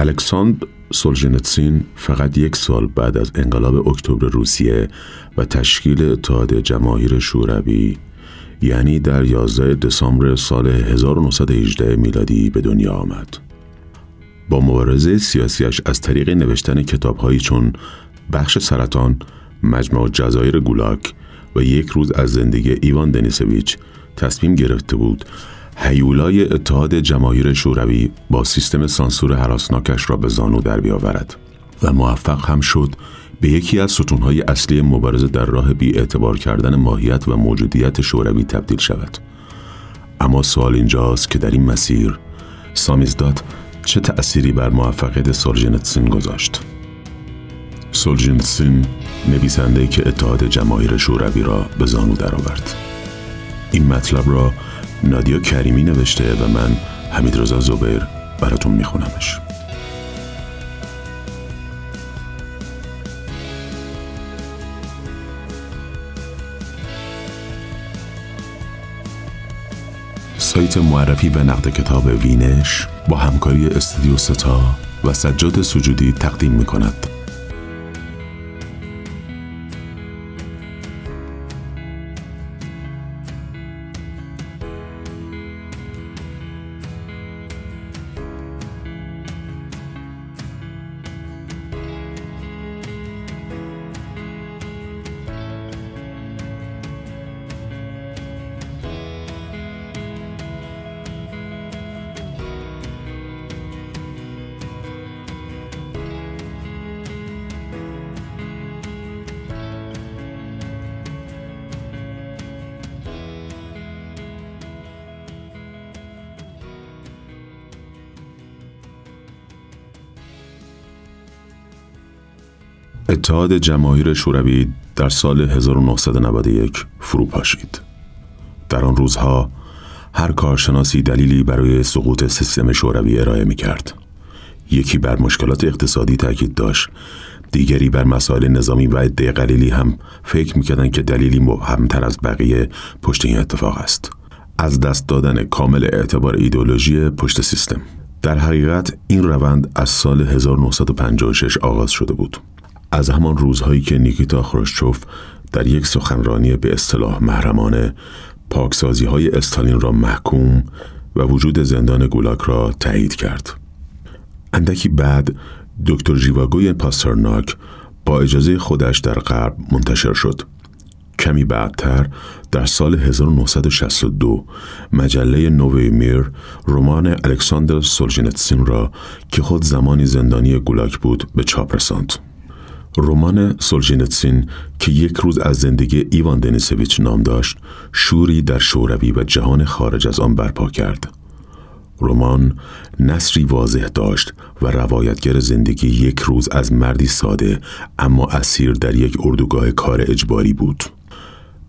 الکساندر سولژنتسین فقط یک سال بعد از انقلاب اکتبر روسیه و تشکیل اتحاد جماهیر شوروی یعنی در 11 دسامبر سال 1918 میلادی به دنیا آمد. با مبارزه سیاسیش از طریق نوشتن کتابهایی چون بخش سرطان، مجموع جزایر گولاک و یک روز از زندگی ایوان دنیسویچ تصمیم گرفته بود هیولای اتحاد جماهیر شوروی با سیستم سانسور حراسناکش را به زانو در بیاورد و موفق هم شد به یکی از ستونهای اصلی مبارزه در راه بی اعتبار کردن ماهیت و موجودیت شوروی تبدیل شود. اما سوال اینجاست که در این مسیر سامیزداد چه تأثیری بر موفقیت سولجنتسین گذاشت؟ سولجنتسین نویسنده که اتحاد جماهیر شوروی را به زانو درآورد. این مطلب را نادیا کریمی نوشته و من حمید رضا زبیر براتون میخونمش سایت معرفی و نقد کتاب وینش با همکاری استودیو ستا و سجاد سجودی تقدیم می کند. اتحاد جماهیر شوروی در سال 1991 فرو پاشید. در آن روزها هر کارشناسی دلیلی برای سقوط سیستم شوروی ارائه می کرد. یکی بر مشکلات اقتصادی تاکید داشت دیگری بر مسائل نظامی و عده قلیلی هم فکر می‌کردند که دلیلی مبهمتر از بقیه پشت این اتفاق است از دست دادن کامل اعتبار ایدولوژی پشت سیستم در حقیقت این روند از سال 1956 آغاز شده بود از همان روزهایی که نیکیتا خروشچوف در یک سخنرانی به اصطلاح محرمانه پاکسازی های استالین را محکوم و وجود زندان گولاک را تایید کرد. اندکی بعد دکتر جیواگوی پاسترناک با اجازه خودش در غرب منتشر شد. کمی بعدتر در سال 1962 مجله نووی میر رمان الکساندر سولژنتسین را که خود زمانی زندانی گولاک بود به چاپ رساند. رمان سولژینتسین که یک روز از زندگی ایوان دنیسویچ نام داشت شوری در شوروی و جهان خارج از آن برپا کرد. رمان نصری واضح داشت و روایتگر زندگی یک روز از مردی ساده اما اسیر در یک اردوگاه کار اجباری بود.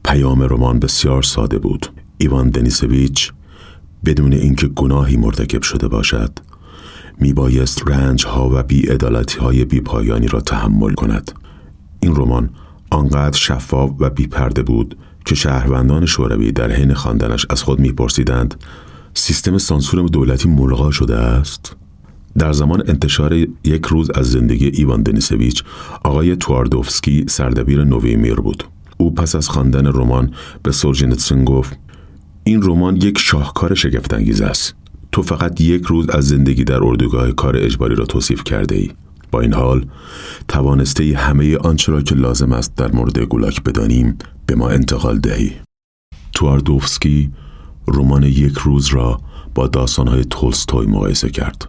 پیام رمان بسیار ساده بود. ایوان دنیسویچ بدون اینکه گناهی مرتکب شده باشد می بایست رنج ها و بی ادالتی های بی پایانی را تحمل کند. این رمان آنقدر شفاف و بی پرده بود که شهروندان شوروی در حین خواندنش از خود میپرسیدند سیستم سانسور دولتی ملغا شده است؟ در زمان انتشار یک روز از زندگی ایوان دنیسویچ آقای تواردوفسکی سردبیر نوی میر بود. او پس از خواندن رمان به سورجنتسن گفت این رمان یک شاهکار شگفتانگیز است. تو فقط یک روز از زندگی در اردوگاه کار اجباری را توصیف کرده ای. با این حال توانسته ای همه آنچه را که لازم است در مورد گولاک بدانیم به ما انتقال دهی. تواردوفسکی رمان یک روز را با داستانهای تولستوی مقایسه کرد.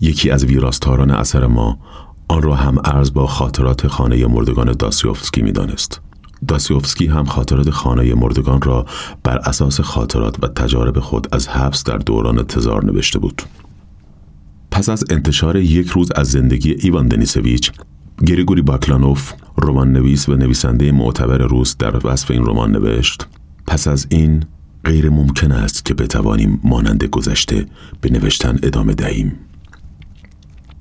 یکی از ویراستاران اثر ما آن را هم ارز با خاطرات خانه مردگان داسیوفسکی می دانست. داسیوفسکی هم خاطرات خانه مردگان را بر اساس خاطرات و تجارب خود از حبس در دوران تزار نوشته بود. پس از انتشار یک روز از زندگی ایوان دنیسویچ، گریگوری باکلانوف، رمان نویس و نویسنده معتبر روس در وصف این رمان نوشت پس از این غیر ممکن است که بتوانیم مانند گذشته به نوشتن ادامه دهیم.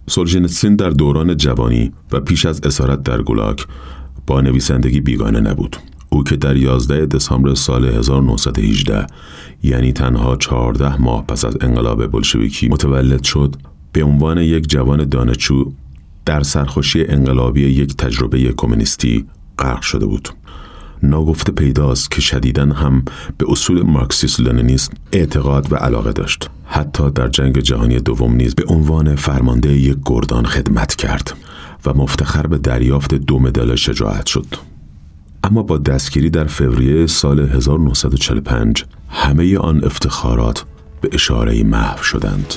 سولژنتسین در دوران جوانی و پیش از اسارت در گولاک با نویسندگی بیگانه نبود او که در 11 دسامبر سال 1918 یعنی تنها 14 ماه پس از انقلاب بلشویکی متولد شد به عنوان یک جوان دانشجو در سرخوشی انقلابی یک تجربه کمونیستی غرق شده بود. ناگفته پیداست که شدیداً هم به اصول مارکسیس لنینیسم اعتقاد و علاقه داشت. حتی در جنگ جهانی دوم نیز به عنوان فرمانده یک گردان خدمت کرد و مفتخر به دریافت دو مدال شجاعت شد. اما با دستگیری در فوریه سال 1945 همه آن افتخارات به اشاره محو شدند.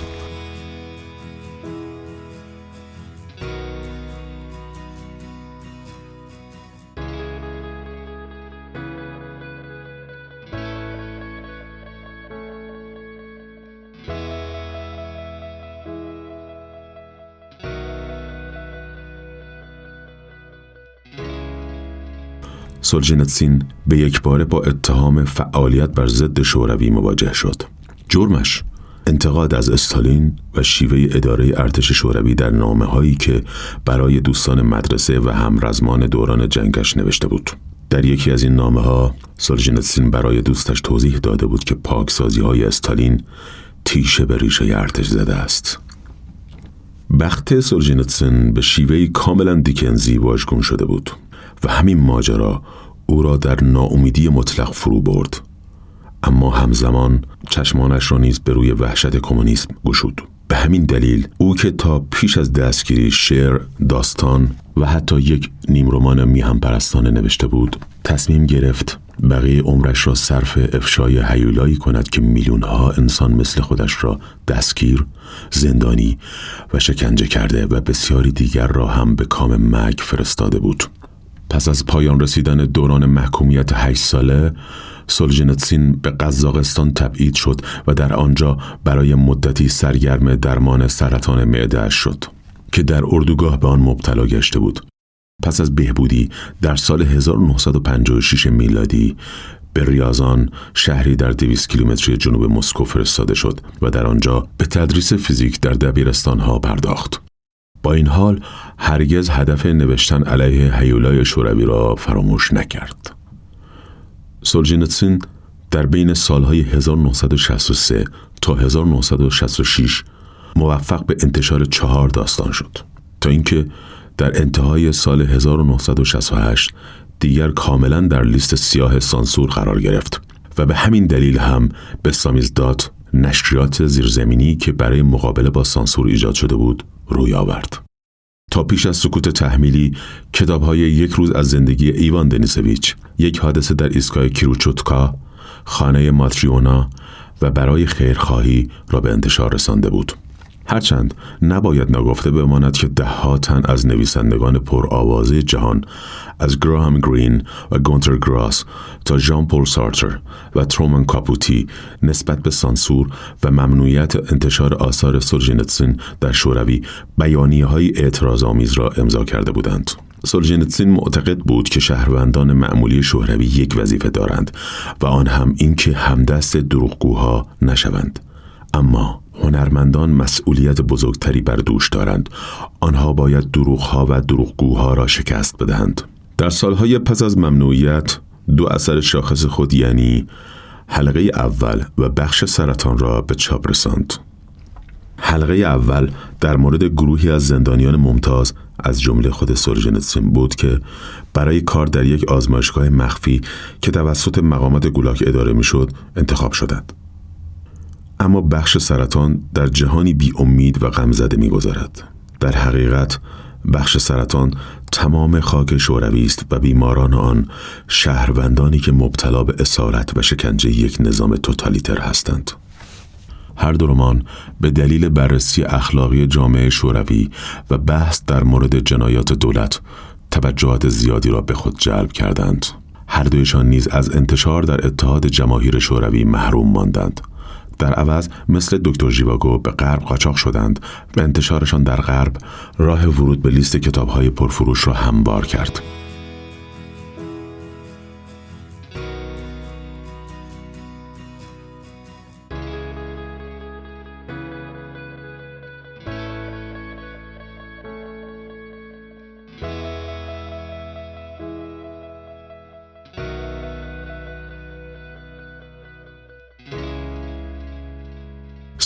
سولجنتسین به یک باره با اتهام فعالیت بر ضد شوروی مواجه شد. جرمش انتقاد از استالین و شیوه اداره ارتش شوروی در نامه هایی که برای دوستان مدرسه و همرزمان دوران جنگش نوشته بود. در یکی از این نامه ها سولجنتسین برای دوستش توضیح داده بود که پاکسازی های استالین تیشه به ریشه ارتش زده است. بخت سولجنتسین به شیوه کاملا دیکنزی واژگون شده بود و همین ماجرا او را در ناامیدی مطلق فرو برد اما همزمان چشمانش را نیز به روی وحشت کمونیسم گشود به همین دلیل او که تا پیش از دستگیری شعر، داستان و حتی یک نیمرمان میهم پرستانه نوشته بود تصمیم گرفت بقیه عمرش را صرف افشای حیولایی کند که میلیونها انسان مثل خودش را دستگیر، زندانی و شکنجه کرده و بسیاری دیگر را هم به کام مرگ فرستاده بود. پس از پایان رسیدن دوران محکومیت هشت ساله سولجنتسین به قزاقستان تبعید شد و در آنجا برای مدتی سرگرم درمان سرطان معده شد که در اردوگاه به آن مبتلا گشته بود پس از بهبودی در سال 1956 میلادی به ریازان شهری در 200 کیلومتری جنوب مسکو فرستاده شد و در آنجا به تدریس فیزیک در دبیرستان ها پرداخت. با این حال هرگز هدف نوشتن علیه هیولای شوروی را فراموش نکرد. سولجینتسین در بین سالهای 1963 تا 1966 موفق به انتشار چهار داستان شد تا اینکه در انتهای سال 1968 دیگر کاملا در لیست سیاه سانسور قرار گرفت و به همین دلیل هم به سامیزداد نشریات زیرزمینی که برای مقابله با سانسور ایجاد شده بود روی آورد. تا پیش از سکوت تحمیلی های یک روز از زندگی ایوان دنیسویچ یک حادثه در ایستگاه کیروچوتکا خانه ماتریونا و برای خیرخواهی را به انتشار رسانده بود هرچند نباید نگفته بماند که دهها تن از نویسندگان پرآوازه جهان از گراهام گرین و گونتر گراس تا ژان پل سارتر و ترومن کاپوتی نسبت به سانسور و ممنوعیت انتشار آثار سولجنتسین در شوروی بیانیه های اعتراض آمیز را امضا کرده بودند. سولجنتسین معتقد بود که شهروندان معمولی شوروی یک وظیفه دارند و آن هم اینکه همدست دروغگوها نشوند. اما هنرمندان مسئولیت بزرگتری بر دوش دارند. آنها باید دروغها و دروغگوها را شکست بدهند. در سالهای پس از ممنوعیت دو اثر شاخص خود یعنی حلقه اول و بخش سرطان را به چاپ رساند. حلقه اول در مورد گروهی از زندانیان ممتاز از جمله خود سورژنتسین بود که برای کار در یک آزمایشگاه مخفی که توسط مقامات گولاک اداره می‌شد انتخاب شدند. اما بخش سرطان در جهانی بی امید و غمزده میگذرد. در حقیقت بخش سرطان تمام خاک شوروی است و بیماران آن شهروندانی که مبتلا به اسارت و شکنجه یک نظام توتالیتر هستند. هر دو رمان به دلیل بررسی اخلاقی جامعه شوروی و بحث در مورد جنایات دولت توجهات زیادی را به خود جلب کردند. هر دویشان نیز از انتشار در اتحاد جماهیر شوروی محروم ماندند در عوض مثل دکتر ژیواگو به غرب قاچاق شدند و انتشارشان در غرب راه ورود به لیست کتابهای پرفروش را هموار کرد.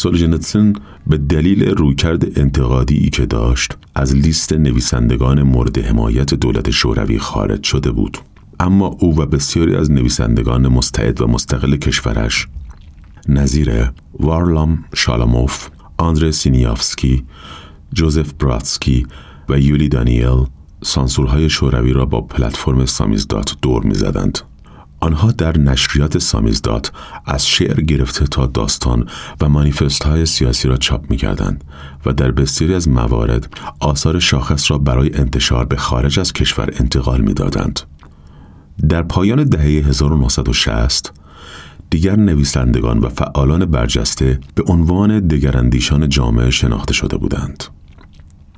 سولجنتسن به دلیل رویکرد انتقادی که داشت از لیست نویسندگان مورد حمایت دولت شوروی خارج شده بود اما او و بسیاری از نویسندگان مستعد و مستقل کشورش نظیر وارلام شالاموف، آندره سینیافسکی، جوزف براتسکی و یولی دانیل سانسورهای شوروی را با پلتفرم سامیزدات دور می‌زدند. آنها در نشریات سامیزدات از شعر گرفته تا داستان و مانیفست های سیاسی را چاپ می کردند و در بسیاری از موارد آثار شاخص را برای انتشار به خارج از کشور انتقال می دادند. در پایان دهه 1960 دیگر نویسندگان و فعالان برجسته به عنوان دگراندیشان جامعه شناخته شده بودند.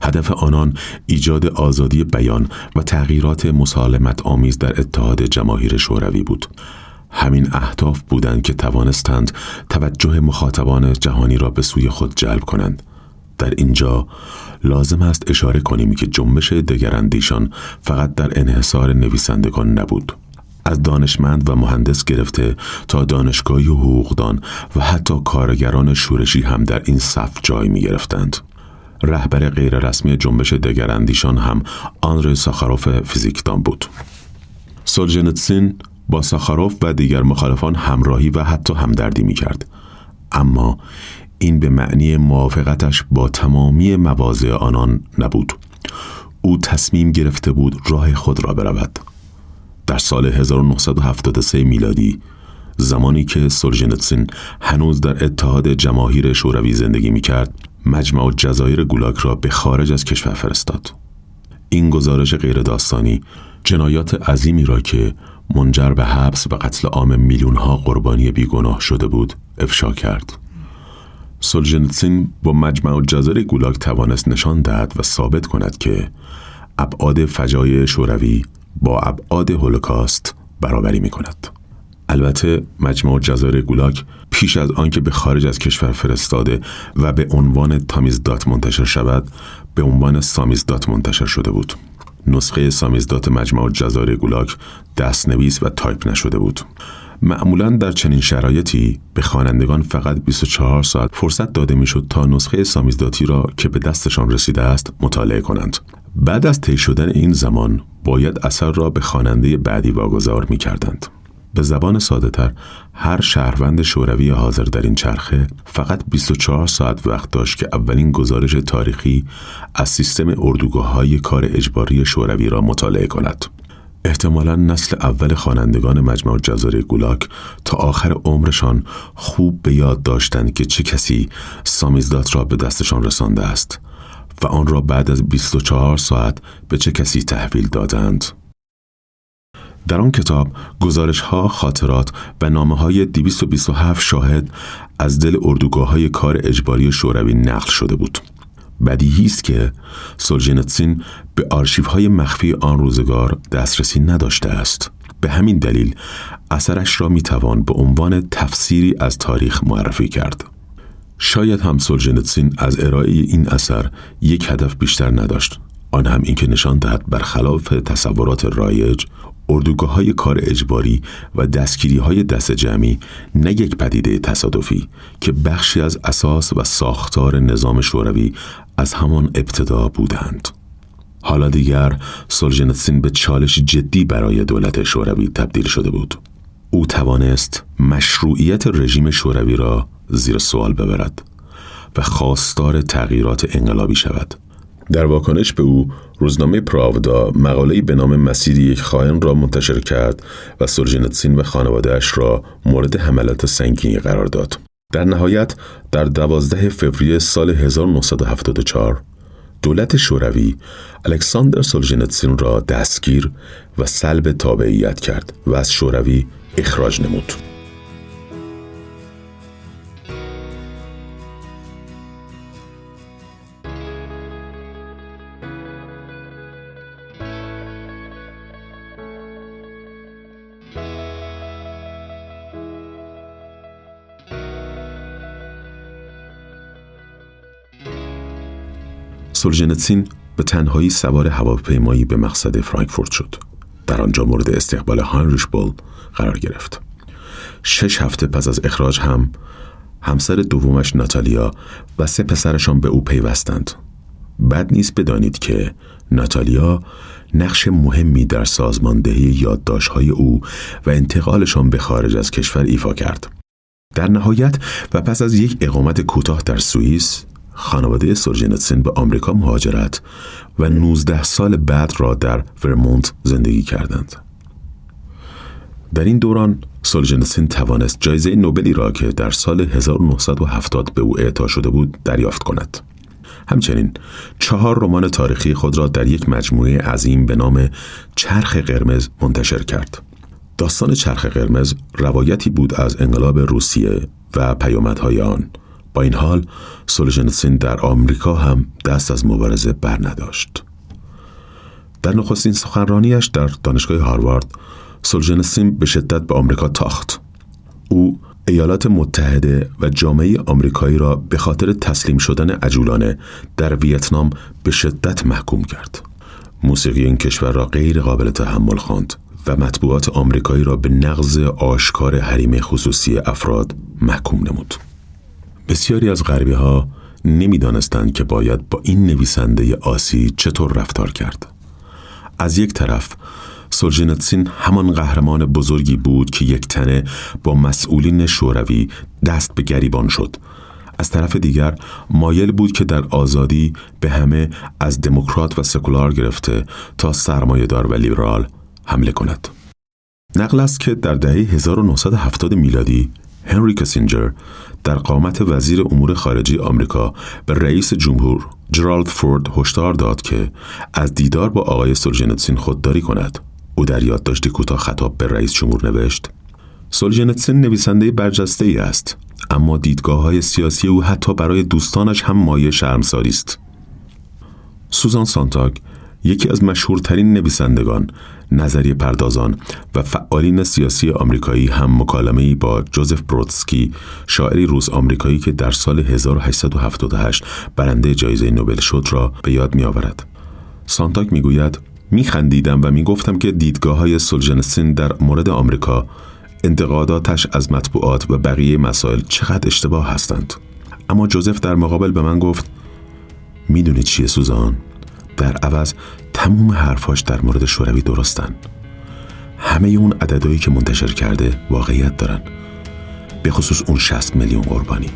هدف آنان ایجاد آزادی بیان و تغییرات مسالمت آمیز در اتحاد جماهیر شوروی بود. همین اهداف بودند که توانستند توجه مخاطبان جهانی را به سوی خود جلب کنند. در اینجا لازم است اشاره کنیم که جنبش دگراندیشان فقط در انحصار نویسندگان نبود. از دانشمند و مهندس گرفته تا دانشگاهی و حقوقدان و حتی کارگران شورشی هم در این صف جای می گرفتند. رهبر غیررسمی جنبش دگراندیشان هم آنری ساخاروف فیزیکدان بود. سولجنتسین با ساخاروف و دیگر مخالفان همراهی و حتی همدردی می کرد. اما این به معنی موافقتش با تمامی مواضع آنان نبود. او تصمیم گرفته بود راه خود را برود. در سال 1973 میلادی زمانی که سولجنتسین هنوز در اتحاد جماهیر شوروی زندگی می کرد مجمع جزایر گولاک را به خارج از کشور فرستاد. این گزارش غیر داستانی جنایات عظیمی را که منجر به حبس و قتل عام میلیون ها قربانی بیگناه شده بود افشا کرد. سولجنتسین با مجمع جزایر گولاک توانست نشان دهد و ثابت کند که ابعاد فجایع شوروی با ابعاد هولوکاست برابری می کند. البته مجموع جزایر گولاک پیش از آنکه به خارج از کشور فرستاده و به عنوان تامیزدات منتشر شود به عنوان سامیزدات منتشر شده بود. نسخه سامیزدات مجموع جزایر گولاک دستنویس و تایپ شده بود. معمولا در چنین شرایطی به خوانندگان فقط 24 ساعت فرصت داده می‌شد تا نسخه سامیزداتی را که به دستشان رسیده است مطالعه کنند. بعد از طی شدن این زمان باید اثر را به خواننده بعدی واگذار می کردند. به زبان ساده تر هر شهروند شوروی حاضر در این چرخه فقط 24 ساعت وقت داشت که اولین گزارش تاریخی از سیستم اردوگاه های کار اجباری شوروی را مطالعه کند. احتمالا نسل اول خوانندگان مجموع جزایر گولاک تا آخر عمرشان خوب به یاد داشتند که چه کسی سامیزدات را به دستشان رسانده است و آن را بعد از 24 ساعت به چه کسی تحویل دادند. در آن کتاب گزارش ها، خاطرات و نامه های 227 شاهد از دل اردوگاه های کار اجباری شوروی نقل شده بود. بدیهی است که سولجنتسین به آرشیف های مخفی آن روزگار دسترسی نداشته است. به همین دلیل اثرش را می توان به عنوان تفسیری از تاریخ معرفی کرد. شاید هم سولجنتسین از ارائه این اثر یک هدف بیشتر نداشت آن هم اینکه نشان دهد برخلاف تصورات رایج اردوگاه های کار اجباری و دستگیری های دست جمعی نه یک پدیده تصادفی که بخشی از اساس و ساختار نظام شوروی از همان ابتدا بودند. حالا دیگر سولجنتسین به چالش جدی برای دولت شوروی تبدیل شده بود. او توانست مشروعیت رژیم شوروی را زیر سوال ببرد و خواستار تغییرات انقلابی شود. در واکنش به او روزنامه پراودا مقاله‌ای به نام مسیر یک خائن را منتشر کرد و سورژنتسین و خانوادهش را مورد حملات سنگینی قرار داد. در نهایت در دوازده فوریه سال 1974 دولت شوروی الکساندر سولژنتسین را دستگیر و سلب تابعیت کرد و از شوروی اخراج نمود. سولژنتسین به تنهایی سوار هواپیمایی به مقصد فرانکفورت شد. در آنجا مورد استقبال هاینریش بول قرار گرفت. شش هفته پس از اخراج هم همسر دومش ناتالیا و سه پسرشان به او پیوستند. بد نیست بدانید که ناتالیا نقش مهمی در سازماندهی یادداشت‌های او و انتقالشان به خارج از کشور ایفا کرد. در نهایت و پس از یک اقامت کوتاه در سوئیس، خانواده سورجنتسن به آمریکا مهاجرت و 19 سال بعد را در ورمونت زندگی کردند. در این دوران سولجنسین توانست جایزه نوبلی را که در سال 1970 به او اعطا شده بود دریافت کند. همچنین چهار رمان تاریخی خود را در یک مجموعه عظیم به نام چرخ قرمز منتشر کرد. داستان چرخ قرمز روایتی بود از انقلاب روسیه و پیامدهای آن. با این حال سولجنسین در آمریکا هم دست از مبارزه بر نداشت. در نخستین سخنرانیش در دانشگاه هاروارد سولجنسین به شدت به آمریکا تاخت. او ایالات متحده و جامعه آمریکایی را به خاطر تسلیم شدن عجولانه در ویتنام به شدت محکوم کرد. موسیقی این کشور را غیر قابل تحمل خواند و مطبوعات آمریکایی را به نقض آشکار حریم خصوصی افراد محکوم نمود. بسیاری از غربی ها نمی‌دانستند که باید با این نویسنده آسی چطور رفتار کرد. از یک طرف سولجنتسین همان قهرمان بزرگی بود که یک تنه با مسئولین شوروی دست به گریبان شد از طرف دیگر مایل بود که در آزادی به همه از دموکرات و سکولار گرفته تا سرمایهدار و لیبرال حمله کند. نقل است که در دهه 1970 میلادی هنری کسینجر در قامت وزیر امور خارجه آمریکا به رئیس جمهور جرالد فورد هشدار داد که از دیدار با آقای سولجنتسین خودداری کند. او در یادداشتی کوتاه خطاب به رئیس جمهور نوشت سولجنتسین نویسنده برجسته ای است اما دیدگاه های سیاسی او حتی برای دوستانش هم مایه شرمساری است. سوزان سانتاگ یکی از مشهورترین نویسندگان، نظریه پردازان و فعالین سیاسی آمریکایی هم مکالمه‌ای با جوزف برودسکی، شاعری روز آمریکایی که در سال 1878 برنده جایزه نوبل شد را به یاد می‌آورد. سانتاک می‌گوید میخندیدم و می‌گفتم که دیدگاه های سولجنسین در مورد آمریکا انتقاداتش از مطبوعات و بقیه مسائل چقدر اشتباه هستند اما جوزف در مقابل به من گفت می‌دونی چیه سوزان در عوض تموم حرفاش در مورد شوروی درستن. همه اون عددهایی که منتشر کرده واقعیت دارن. به خصوص اون 60 میلیون قربانی.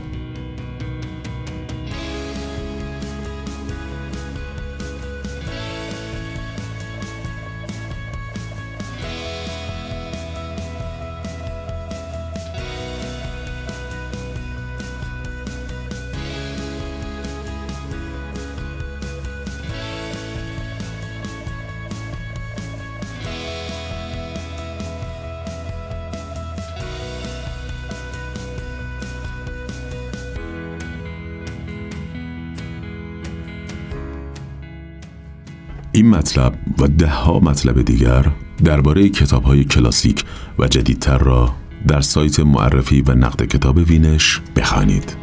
این مطلب و دهها مطلب دیگر درباره کتاب های کلاسیک و جدیدتر را در سایت معرفی و نقد کتاب وینش بخوانید.